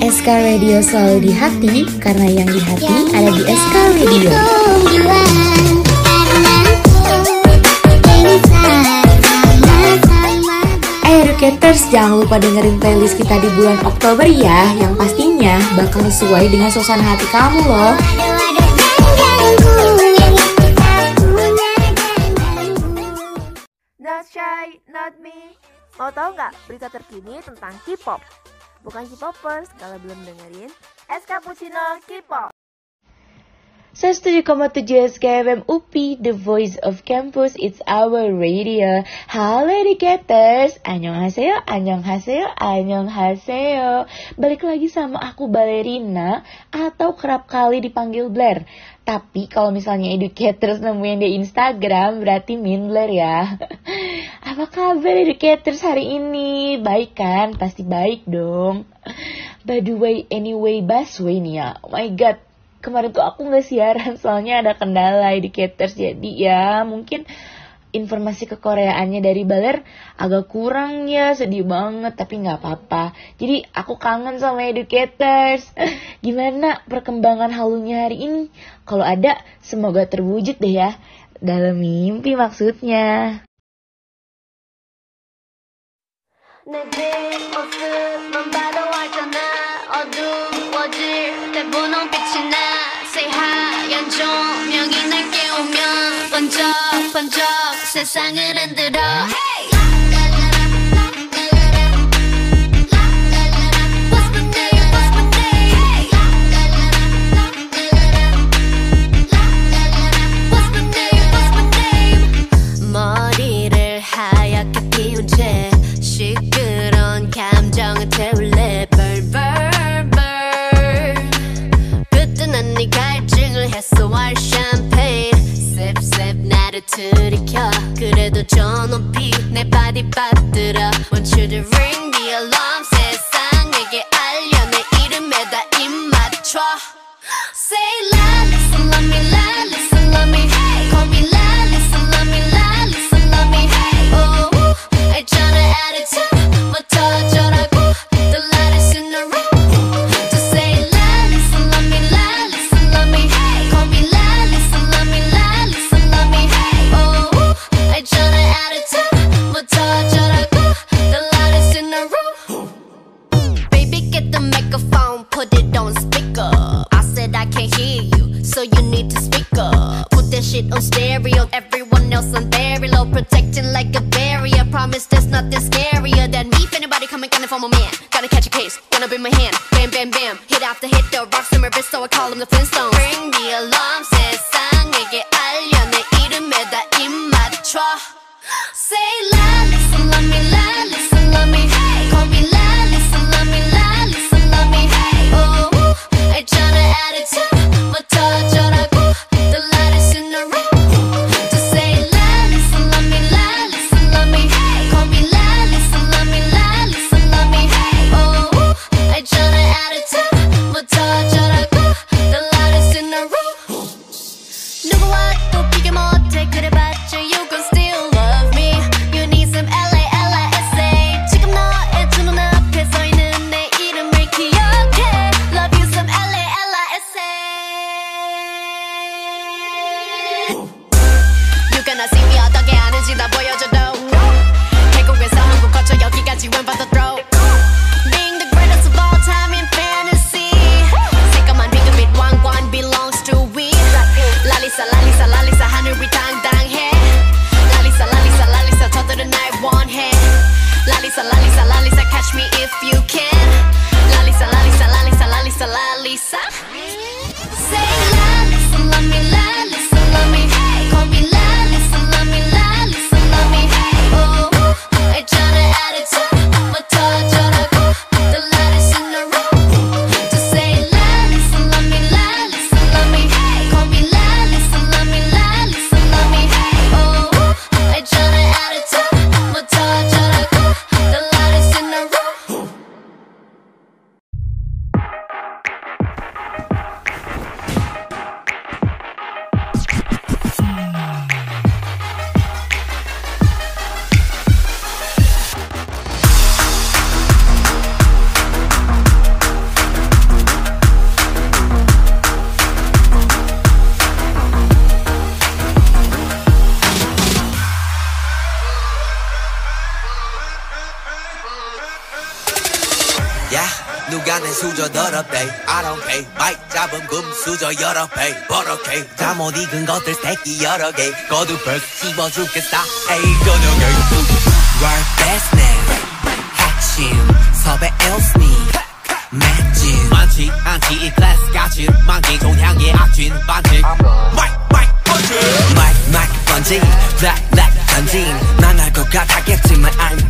SK Radio selalu di hati karena yang di hati ada di SK Radio. Eh Educators, jangan lupa dengerin playlist kita di bulan Oktober ya Yang pastinya bakal sesuai dengan suasana hati kamu loh Not shy, not me. Mau tahu nggak berita terkini tentang K-pop? Bukan K-popers kalau belum dengerin Es Cappuccino K-pop. 107,7 SKFM UPI, The Voice of Campus, It's Our Radio. Halo educators, annyeonghaseyo, annyeonghaseyo, annyeonghaseyo. Balik lagi sama aku Balerina, atau kerap kali dipanggil Blair. Tapi kalau misalnya educators nemuin di Instagram, berarti Min Blair ya. Apa kabar educators hari ini? Baik kan? Pasti baik dong. By the way, anyway, busway nih ya. Oh my god, kemarin tuh aku nggak siaran soalnya ada kendala educators jadi ya mungkin informasi kekoreaannya dari Baler agak kurang ya sedih banget tapi nggak apa-apa. Jadi aku kangen sama educators gimana perkembangan halunya hari ini? Kalau ada semoga terwujud deh ya. Dalam mimpi maksudnya 어두워질 때 분홍빛이 나. 새하얀 조명이 날 깨우면 번쩍 번쩍 세상을 흔들어. What's 해소할 샴페인 sip 나를 들이켜 그래도 저 높이 내 바디 빠뜨려 Want you to ring the alarm 세상에게 알려 내 이름에다 입 맞춰 Say la listen love me la listen so you need to speak up. Put that shit on stereo, everyone else on very low, protecting like a barrier. Promise there's nothing scarier than me. If anybody coming, gonna for my man. Gotta catch a case, gonna be my hand. Bam, bam, bam. Hit after hit, the rocks in my wrist, so I call them the Flintstones. Ring the alarm, 세상에게 알려 내 이름에다 입 맞춰. Say la, listen, love me, 더럽대 I don't pay 마이크 잡은 금수저 여러 배. 버럭해 잠못 익은 것들 새끼 여러 개. 거두 벌 씹어 죽겠다. 에이 저녁에 Work best man 핵심 섭외 일스니 맷진 많지 않지. 이 클래스 가진 만기. 동향의 악진 반칙 마이크 마이크 번지. 마이크 마이크 번지 블랙 블랙 던진 난알 것 같았겠지만 I'm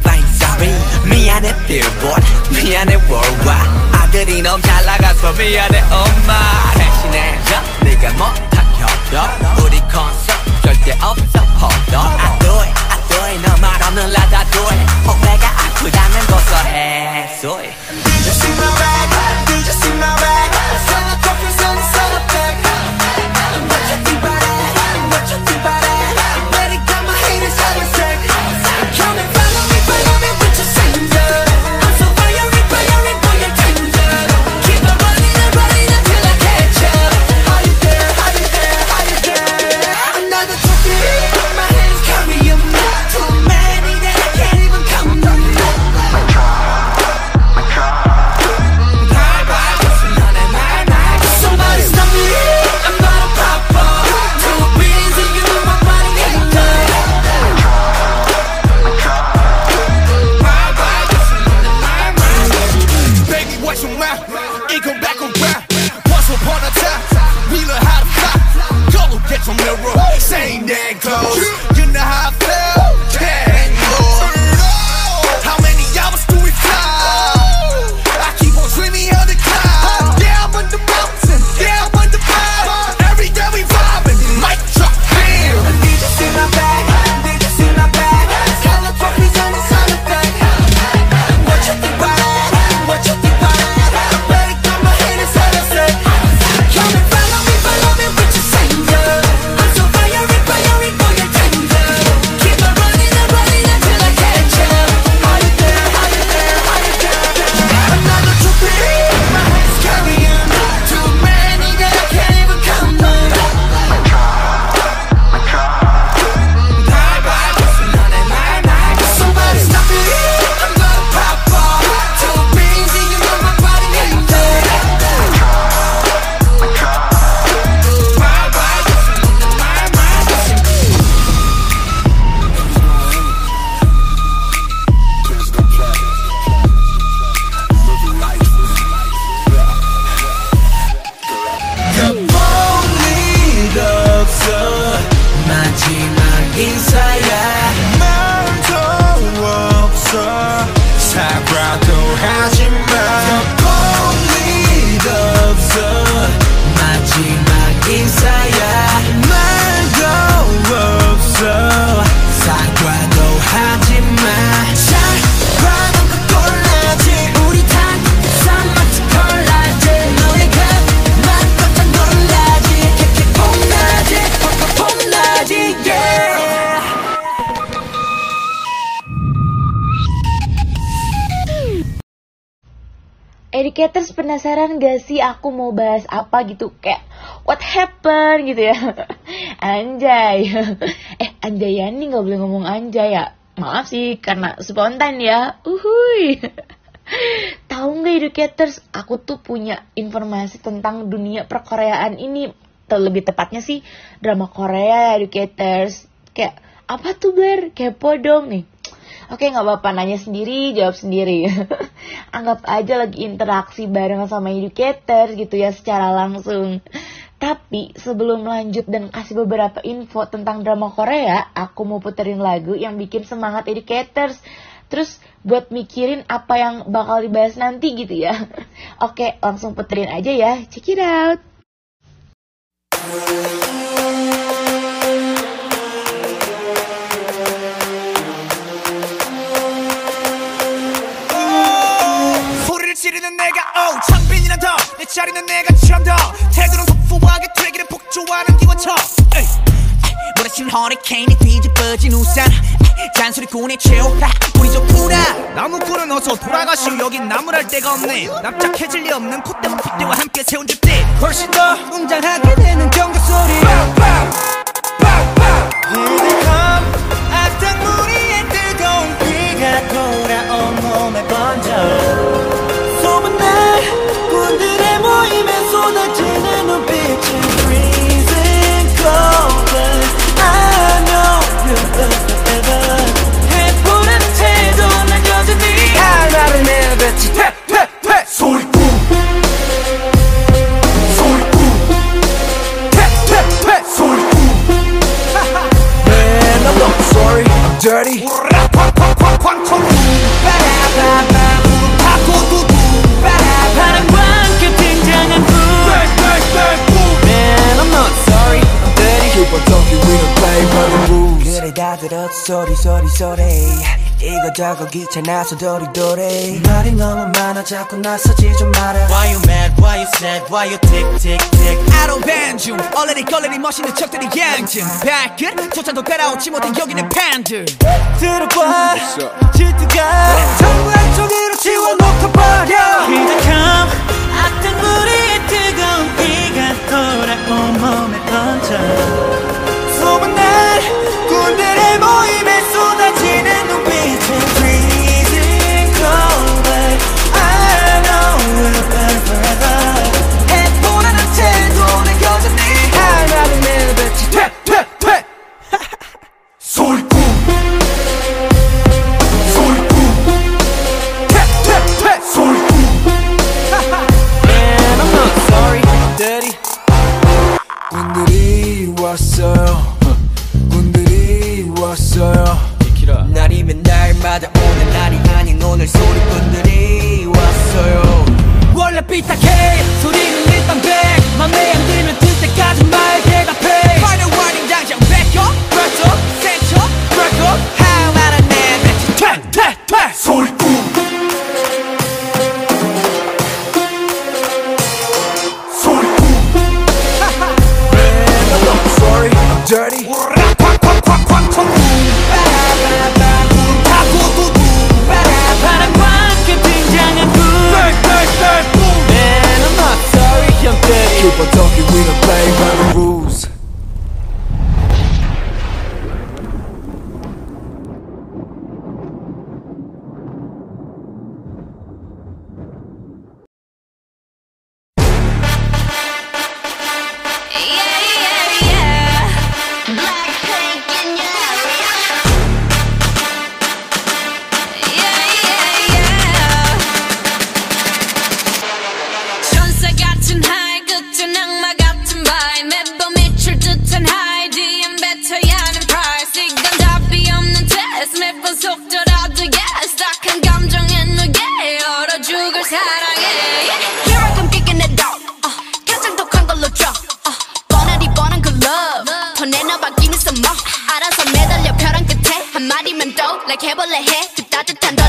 billboard 미안해 worldwide. 아들이 너무 잘 나가서 미안해 엄마. 대신해줘 네가 못한 협력 우리 콘서트 절대 없어 on I do it I do it. 너말 없는 라다 do it 혹내가 아프다면 고소해 소리 Educators penasaran gak sih aku mau bahas apa gitu? Kayak what happened gitu ya? Anjay. Eh Anjayani gak boleh ngomong anjay ya. Maaf sih karena spontan ya. Uhuy. Tahu nggak educators aku tuh punya informasi tentang dunia perkoreaan ini. Terlebih tepatnya sih drama Korea educators Kayak apa tuh Blair? Kepo dong nih Oke nggak apa-apa nanya sendiri jawab sendiri. Anggap aja lagi interaksi bareng sama educator gitu ya secara langsung. Tapi sebelum lanjut dan kasih beberapa info tentang drama Korea Aku mau puterin lagu yang bikin semangat educators. Terus buat mikirin apa yang bakal dibahas nanti gitu ya. Oke langsung puterin aja ya. Check it out 지르는 내가 오 창빈이란 더내 자리는 내가 처더. 태도는 터프하게 되기를 폭주하는 에이, 몰아친 허리케인이 뒤집어진 우산. 잔소리꾼의 최후라. 우리 좋구나 나무꾼은 어서 돌아가시오. 여긴 나무랄 데가 없네. 납작해질 리 없는 콧대와 핏대와 함께 세운 집들. 훨씬 더 웅장하게 되는 경고 소리. 이들컴 dirty. Man, I'm not sorry, I'm dirty. Keep on talking, we don't play by the rules. 다 들었어. 소리 소리 소리. 이거저거 귀찮아서 도리도리. 말이 너무 많아 자꾸 나서지 좀 마라. Why you mad? Why you sad? Why you tick tick tick? I don't ban you. 얼레리 걸레리 멋있는 척들이 양증. 발끝 조차도 따라오지 못한 여기는 팬들. 들어봐. 질투가 전부 한쪽으로 지워놓고버려. Here come. 악당 불이 뜨거운 비가 돌아 온몸에 번져. 소문날 군들의 모임에 쏟아지는 눈빛은 Hit,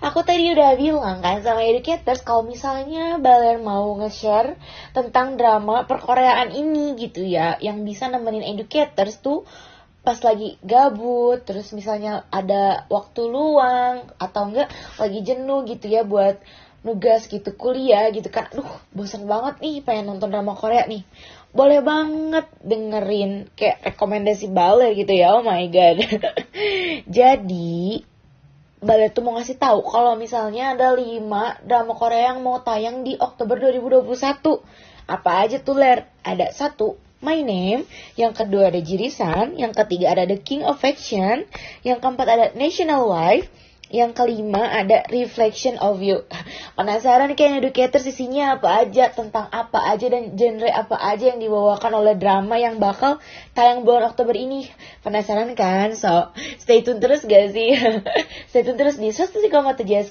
Aku tadi udah bilang kan sama educators kalau misalnya Balen mau nge-share tentang drama perkoreaan ini gitu ya, yang bisa nemenin educators tuh pas lagi gabut, terus misalnya ada waktu luang atau enggak lagi jenuh gitu ya buat nugas gitu kuliah gitu kan. Aduh, bosan banget nih pengen nonton drama Korea nih. Boleh banget dengerin kayak rekomendasi Balen gitu ya. Oh my god. Jadi, Bale tuh mau ngasih tahu kalau misalnya ada 5 drama Korea yang mau tayang di Oktober 2021. Apa aja tuh Ler? Ada satu My Name, yang kedua ada Jirisan, yang ketiga ada The King of Action, yang keempat ada National Life, yang kelima ada reflection of you. Penasaran kayak educator sisinya apa aja, tentang apa aja dan genre apa aja yang dibawakan oleh drama yang bakal tayang bulan Oktober ini. Penasaran kan? So, stay tune terus gak sih? stay tune terus di 103,7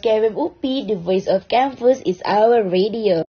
SKFM UPI, The Voice of Campus is our radio.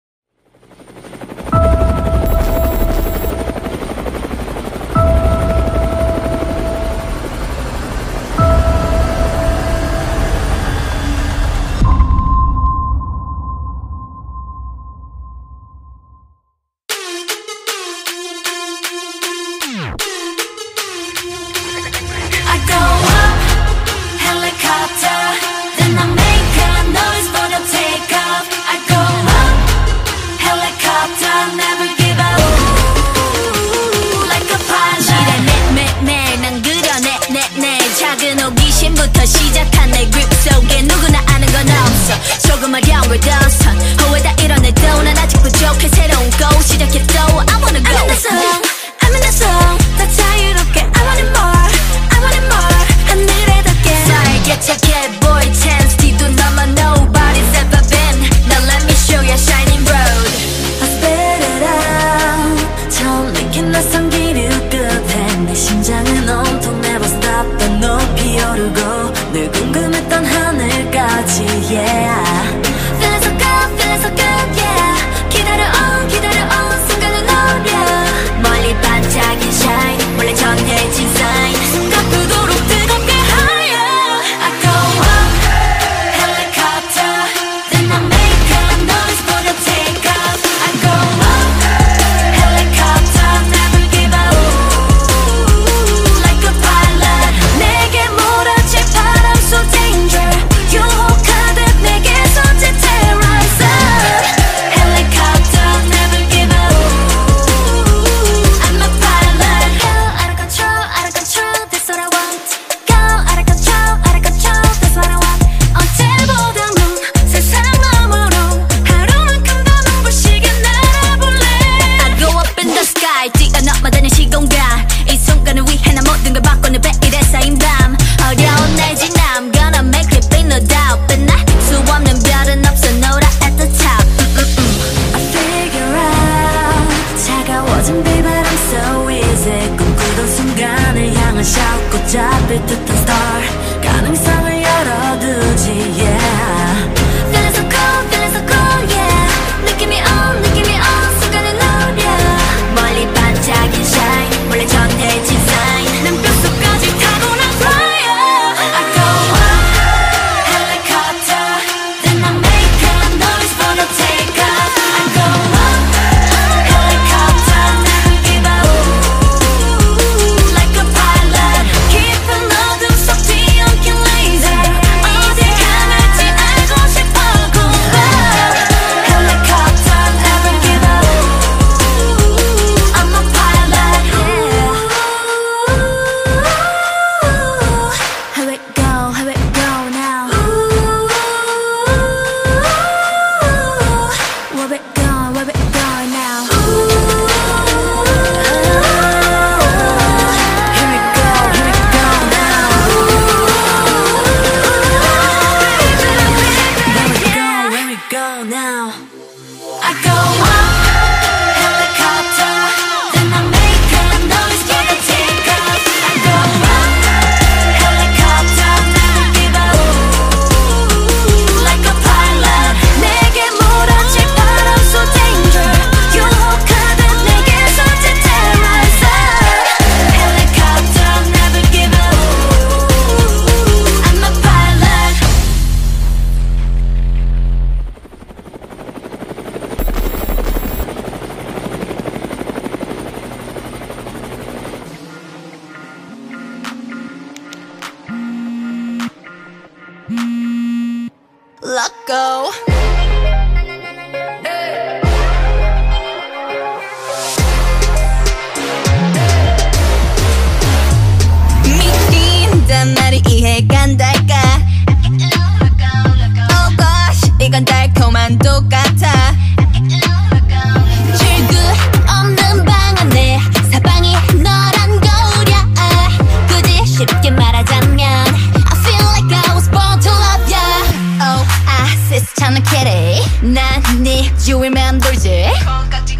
난네 주위만 돌지. 콩깍지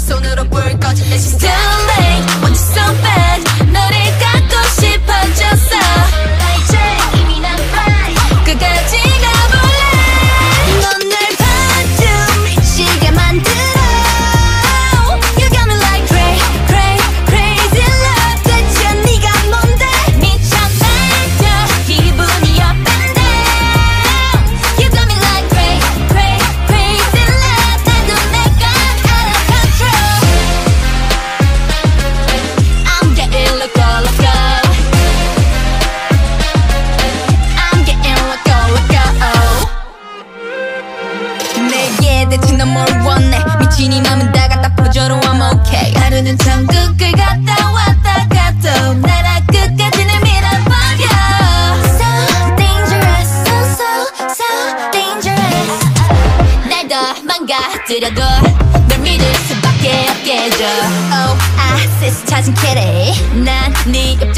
손으로 불 꺼진 내 시스템 Too late. Want you so bad? 너를 need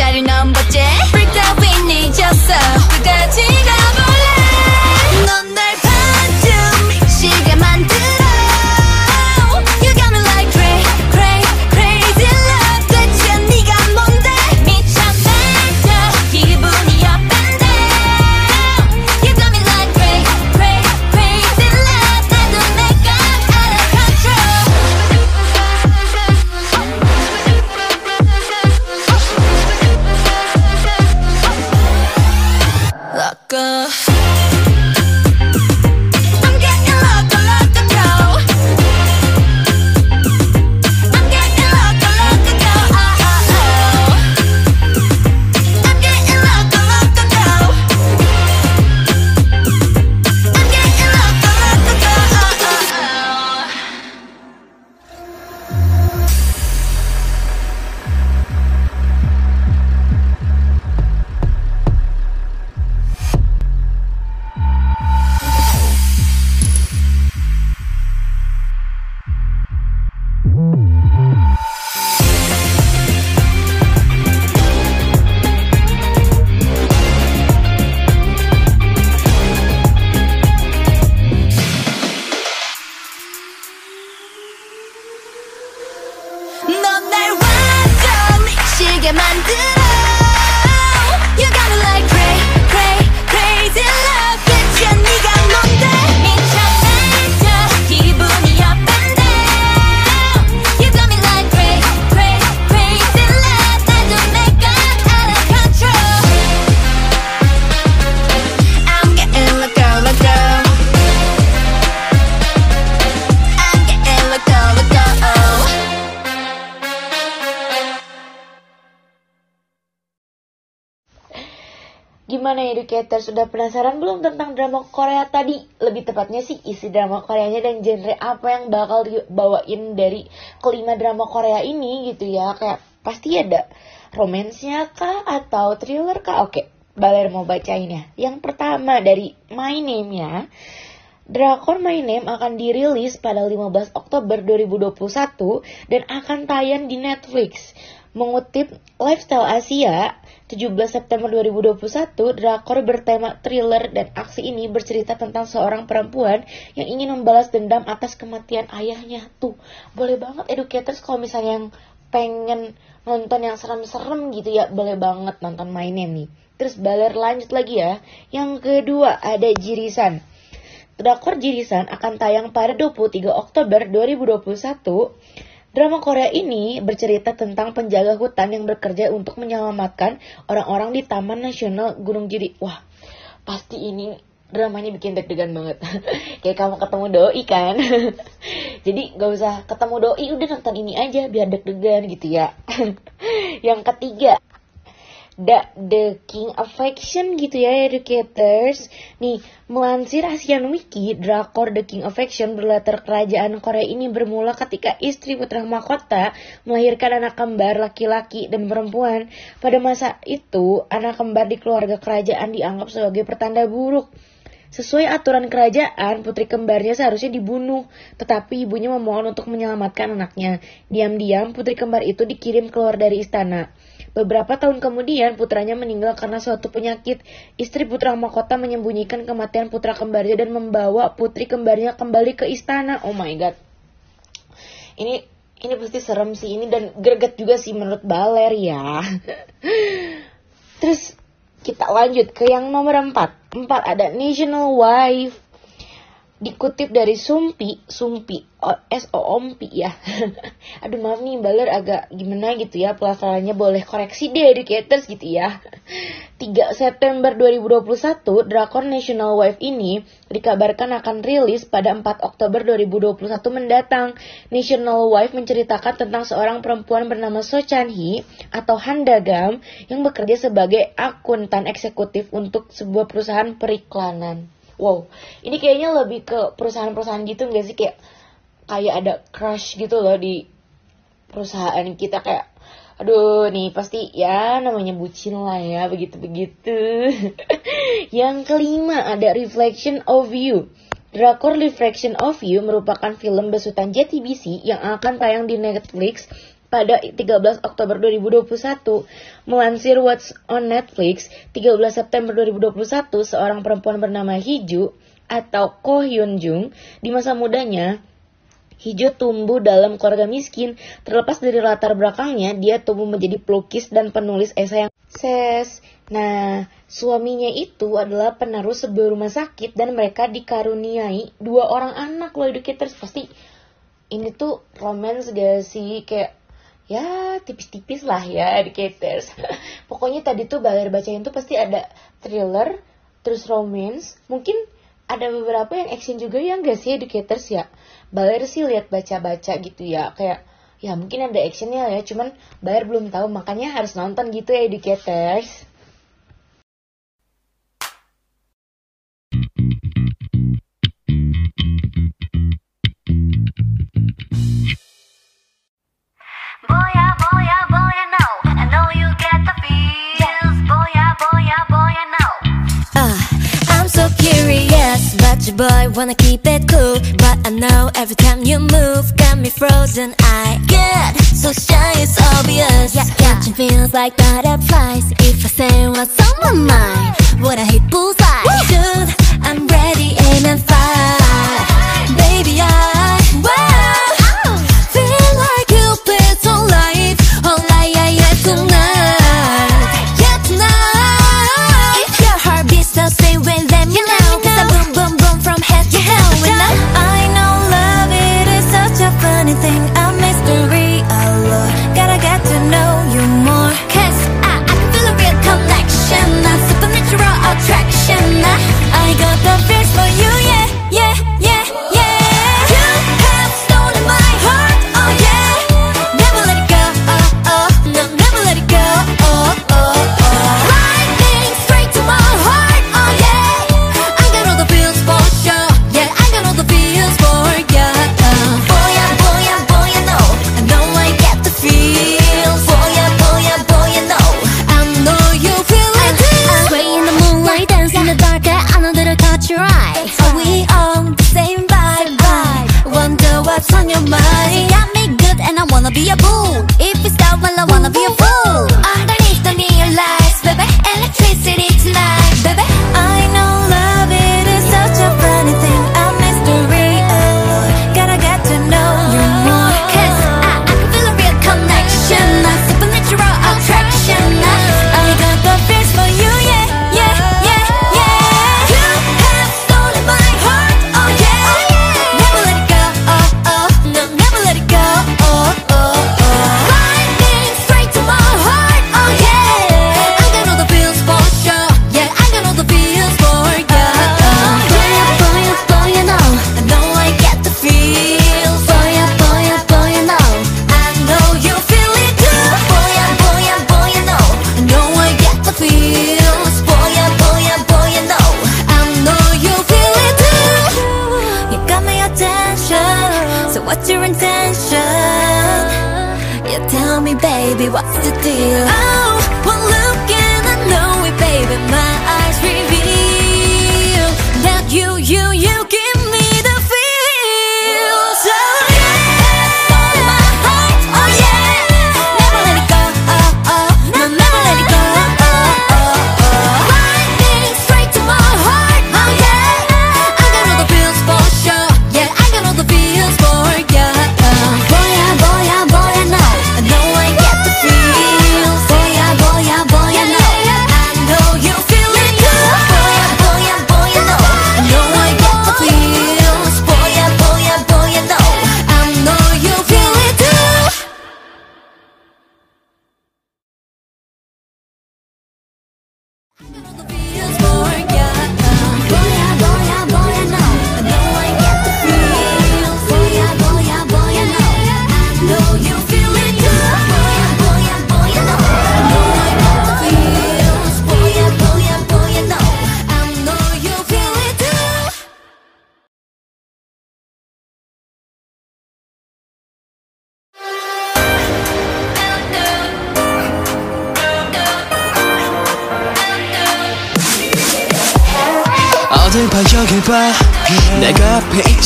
Gimana educator sudah penasaran belum tentang drama Korea tadi? Lebih tepatnya sih isi drama Koreanya dan genre apa yang bakal dibawain dari kelima drama Korea ini gitu ya. Kayak pasti ada romansnya kah atau thriller kah? Oke, Baler mau bacain ya. Yang pertama dari My Name ya. Drakor My Name akan dirilis pada 15 Oktober 2021 dan akan tayang di Netflix. Mengutip Lifestyle Asia, 17 September 2021, drakor bertema thriller dan aksi ini bercerita tentang seorang perempuan yang ingin membalas dendam atas kematian ayahnya. Tuh, boleh banget educators kalau misalnya yang pengen nonton yang serem-serem gitu ya, boleh banget nonton Name nih. Terus baler lanjut lagi ya. Yang kedua ada Jirisan. Drakor Jirisan akan tayang pada 23 Oktober 2021. Drama Korea ini bercerita tentang penjaga hutan yang bekerja untuk menyelamatkan orang-orang di Taman Nasional Gunung Jiri. Wah, pasti ini dramanya bikin deg-degan banget. Kayak kamu ketemu doi kan. Jadi gak usah ketemu doi, udah nonton ini aja biar deg-degan gitu ya. yang ketiga, The, the King Affection gitu ya educators Nih melansir Asian Wiki Drakor The King Affection berlatar kerajaan Korea ini bermula ketika istri putra mahkota melahirkan anak kembar laki-laki dan perempuan Pada masa itu anak kembar di keluarga kerajaan dianggap sebagai pertanda buruk Sesuai aturan kerajaan, putri kembarnya seharusnya dibunuh, tetapi ibunya memohon untuk menyelamatkan anaknya. Diam-diam, putri kembar itu dikirim keluar dari istana. Beberapa tahun kemudian, putranya meninggal karena suatu penyakit. Istri putra mahkota menyembunyikan kematian putra kembarnya dan membawa putri kembarnya kembali ke istana. Oh my god. Ini ini pasti serem sih ini dan greget juga sih menurut Baler ya. Terus kita lanjut ke yang nomor 4. 4 ada National Wife. Dikutip dari Sumpi, Sumpi, S O M P ya. Aduh maaf nih Baler agak gimana gitu ya pelafalannya boleh koreksi deh educators gitu ya. 3 September 2021, drakor National Wife ini dikabarkan akan rilis pada 4 Oktober 2021 mendatang. National Wife menceritakan tentang seorang perempuan bernama So Chan Hee atau Han Dagam yang bekerja sebagai akuntan eksekutif untuk sebuah perusahaan periklanan. Wow, ini kayaknya lebih ke perusahaan-perusahaan gitu nggak sih kayak kayak ada crush gitu loh di perusahaan kita kayak aduh nih pasti ya namanya bucin lah ya begitu-begitu. Yang kelima ada Reflection of You. Drakor Reflection of You merupakan film besutan JTBC yang akan tayang di Netflix pada 13 Oktober 2021. Melansir What's on Netflix, 13 September 2021, seorang perempuan bernama Hiju atau Ko Hyun Jung di masa mudanya Hiju tumbuh dalam keluarga miskin. Terlepas dari latar belakangnya, dia tumbuh menjadi pelukis dan penulis esai yang ses. Nah, suaminya itu adalah penerus sebuah rumah sakit dan mereka dikaruniai dua orang anak loh educators. Pasti ini tuh romance gak sih? Kayak ya tipis-tipis lah ya educators. Pokoknya tadi tuh Baler bacain tuh pasti ada thriller, terus romance, mungkin ada beberapa yang action juga yang gak sih educators ya. Baler sih lihat baca-baca gitu ya, kayak ya mungkin ada actionnya ya, cuman Baler belum tahu makanya harus nonton gitu ya educators. Boy boy, I know. Uh I'm so furious, but you boy, wanna keep it cool. But I know every time you move, got me frozen. I get so shy, it's obvious. Yeah, catching feels like butterflies. If I say what's on my mind, would I hit bullseye? Dude, I'm ready, aim and fire. Baby, I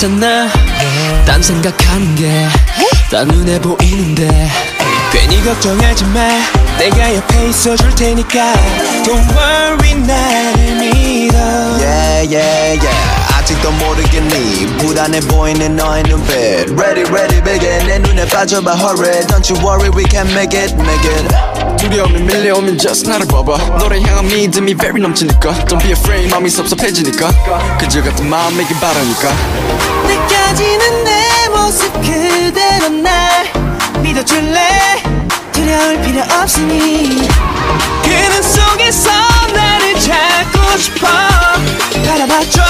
있잖아 딴 생각하는 게다 눈에 보이는데 괜히 걱정하지 마. 내가 옆에 있어줄 테니까. Don't worry 나를 믿어. Yeah, yeah, yeah. 아직도 모르겠니? 불안해 보이는 너의 눈빛. Ready, ready, begin. 내 눈에 빠져봐, hurry. Don't you worry, we can make it, make it. 두려움이 밀려오면 just 나를 봐봐 너를 향한 믿음이 very 넘치니까 Don't be afraid 마음이 섭섭해지니까 그저 같은 마음이길 바라니까 느껴지는 내 모습 그대로 날 믿어줄래 두려울 필요 없으니 그는 속에서 나를 찾고 싶어. 바라봐줘.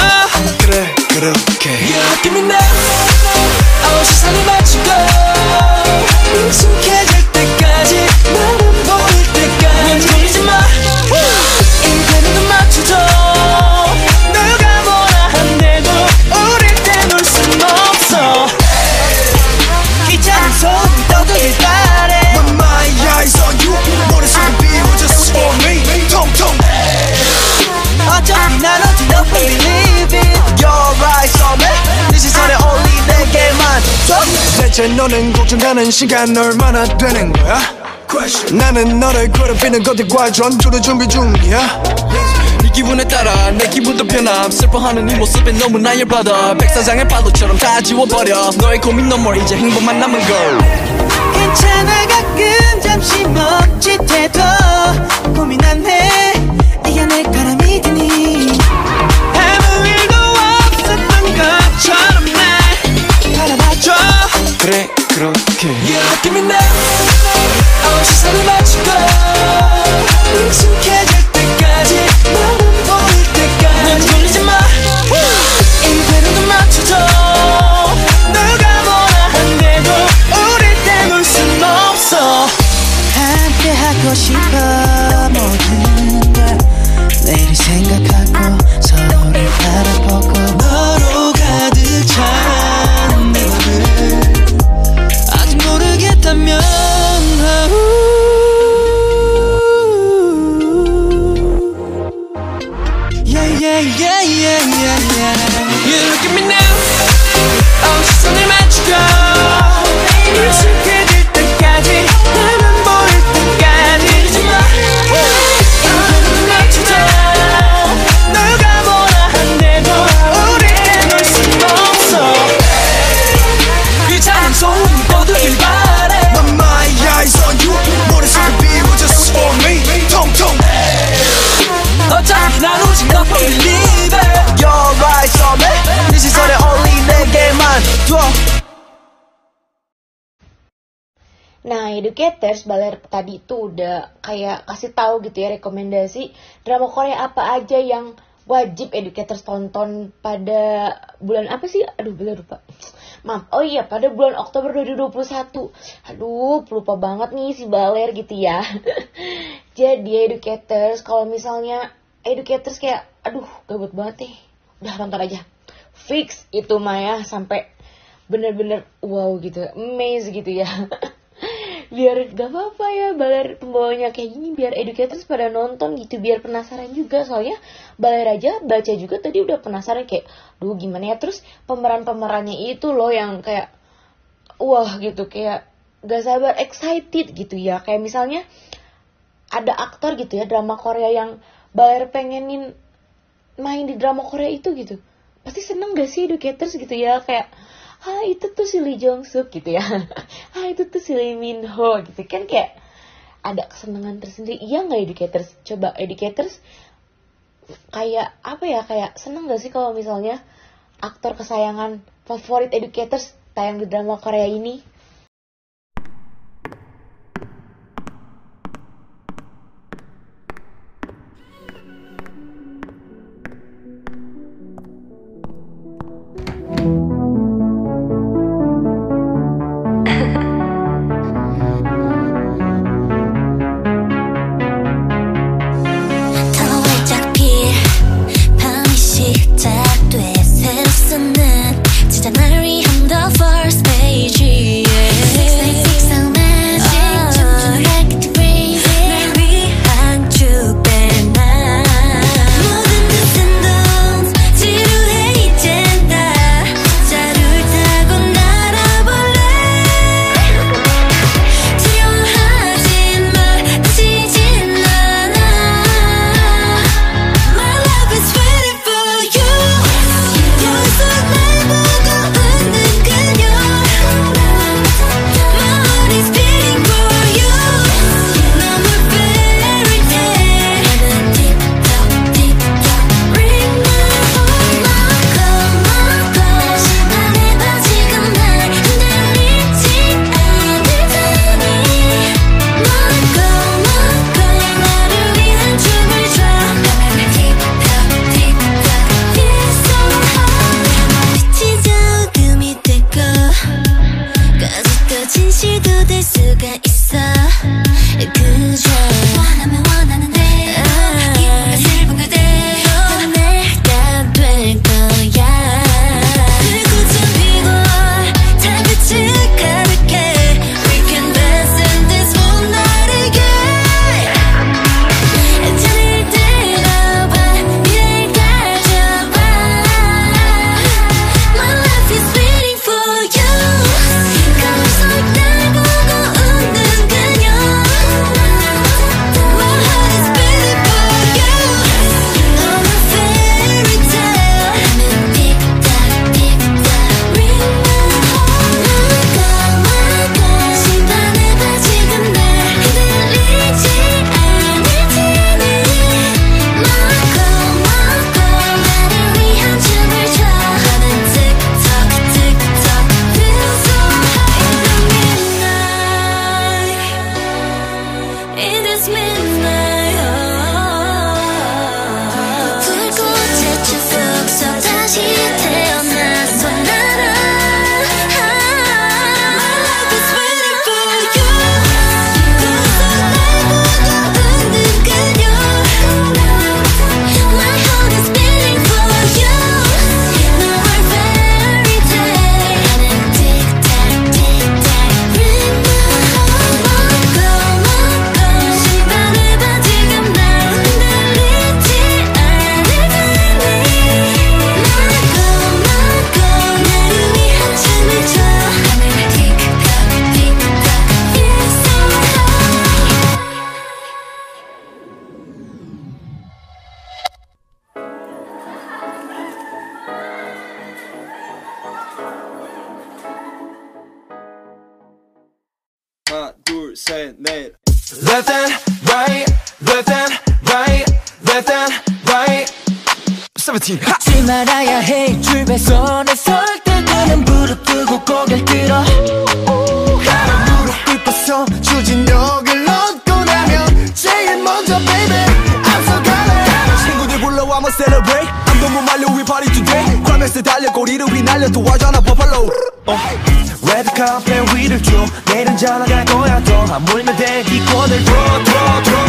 그래 그렇게. You give me now 어 세상을 맞추고 익숙해질 때까지 나 대체 너는 걱정하는 시간 얼마나 되는 거야? 나는 너를 괴롭히는 것들과 전투를 준비 중이야. 네 기분에 따라 내 기분도 변함. 슬퍼하는 네 모습에 너무나 열받아. 백사장의 파도처럼 다 지워버려. 너의 고민 너머 이제 행복만 남은 걸. 괜찮아 가끔 잠시 멈칫해도 고민 안 Give me now. I want you so much. Tadi itu udah kayak kasih tahu gitu ya rekomendasi drama Korea apa aja yang wajib educators tonton pada bulan apa sih? Aduh, bener lupa. Maaf. Oh iya, pada bulan Oktober 2021. Aduh, lupa banget nih si baler gitu ya. Jadi educators kalau misalnya educators kayak aduh, gabut banget nih. Udah nonton aja. Fix itu mah ya sampai bener-bener wow gitu amazed gitu ya biar gak apa-apa ya baler pembawanya kayak gini biar educators pada nonton gitu biar penasaran juga. Soalnya baler aja baca juga tadi udah penasaran kayak duh gimana ya? Terus pemeran-pemerannya itu loh yang kayak wah gitu kayak gak sabar excited gitu ya. Kayak misalnya ada aktor gitu ya drama Korea yang baler pengenin main di drama Korea itu gitu. Pasti seneng gak sih educators gitu ya? Kayak ah itu tuh si Lee Jong Suk gitu ya. Ah itu tuh si Lee Min Ho gitu. Kan kayak ada kesenangan tersendiri. Iya nggak educators? Coba educators kayak apa ya kayak seneng gak sih kalau misalnya aktor kesayangan favorit educators tayang di drama Korea ini 하나 둘셋넷. Left and right, left and right, left and right. 17. 하! 잊지 말아야 해. 줄배선에 설때 너는 무릎 꿇고 고개를 들어. 무릎 꿇고서 추진력을 얻고 나면 제일 먼저 baby 앞서가래 친구들 불러와 한번 celebrate. I'm 너무 말려 we party today. 크라메스 달려 꼬리를 휘날려 도와줘 나 버팔로 레드 카페 위를 줘. 내일은 잘 나갈 거야 더 하물며 대기권을 줘줘줘 서로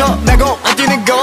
헤쳐내고 안 뛰는 거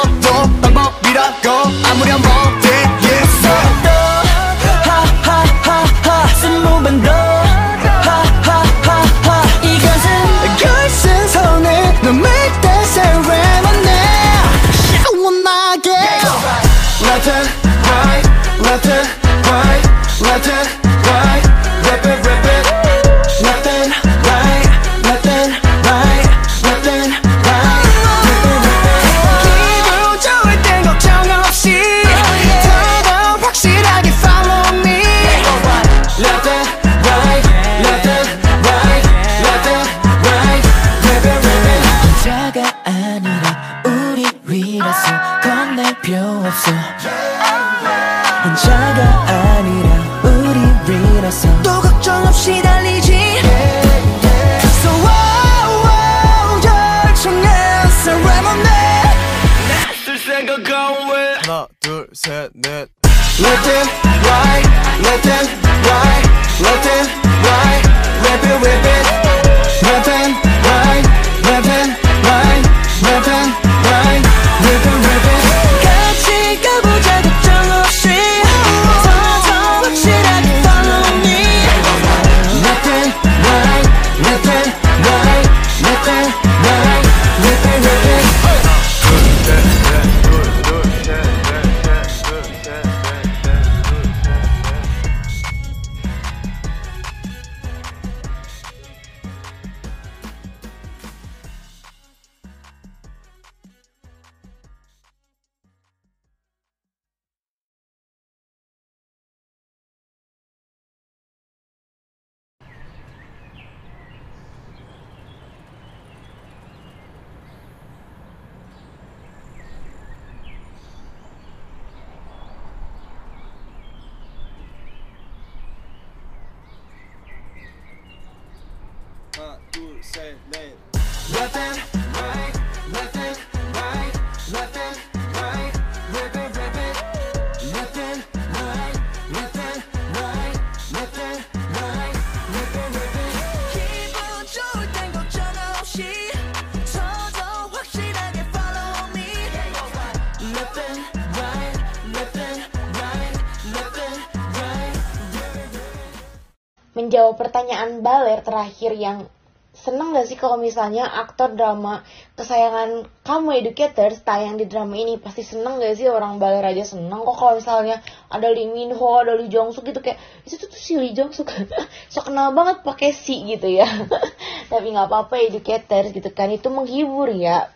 pertanyaan Baler terakhir yang seneng gak sih kalau misalnya aktor drama kesayangan kamu Educators tayang di drama ini? Pasti seneng gak sih orang Baler aja seneng kok kalau misalnya ada Lee Min Ho ada Lee Jong Suk gitu. Kayak itu tuh si Lee Jong Suk. So kenal banget pakai si gitu ya. Tapi nggak apa-apa Educators gitu kan. Itu menghibur ya.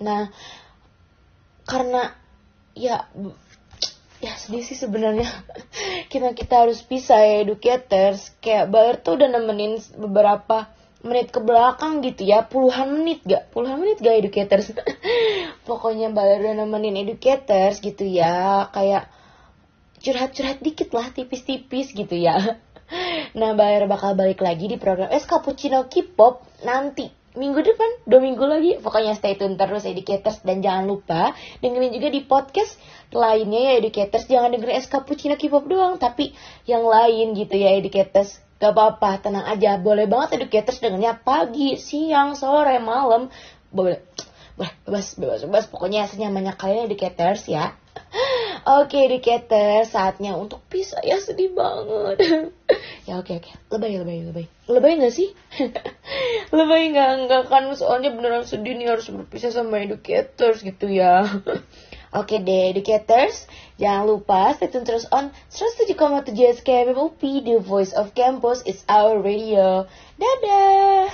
Nah karena ya ya sedih sih sebenarnya. Kita kita harus pisah ya educators. Kayak Baler tuh udah nemenin beberapa menit ke belakang gitu ya. Puluhan menit gak? Puluhan menit gak educators? Pokoknya Baler udah nemenin educators gitu ya. Kayak curhat-curhat dikit lah tipis-tipis gitu ya. Nah Baler bakal balik lagi di program Es Cappuccino K-pop nanti minggu depan, dua minggu lagi. Pokoknya stay tune terus Educators dan jangan lupa dengerin juga di podcast lainnya ya Educators. Jangan dengerin es cappuccino K-pop doang, tapi yang lain gitu ya Educators. Gak apa-apa, tenang aja. Boleh banget Educators dengernya pagi, siang, sore, malam. Boleh, bebas, bebas, bebas. Pokoknya senyamannya kalian Educators ya. Oke Educators, saatnya untuk pisah ya sedih banget. ya oke oke, lebay lebay lebay. Lebay gak sih? lebay nggak nggak kan soalnya beneran sedih nih harus berpisah sama educators gitu ya. Oke deh, educators, jangan lupa stay tune terus on 107,7 SKM UP, The Voice of Campus, It's Our Radio. Dadah!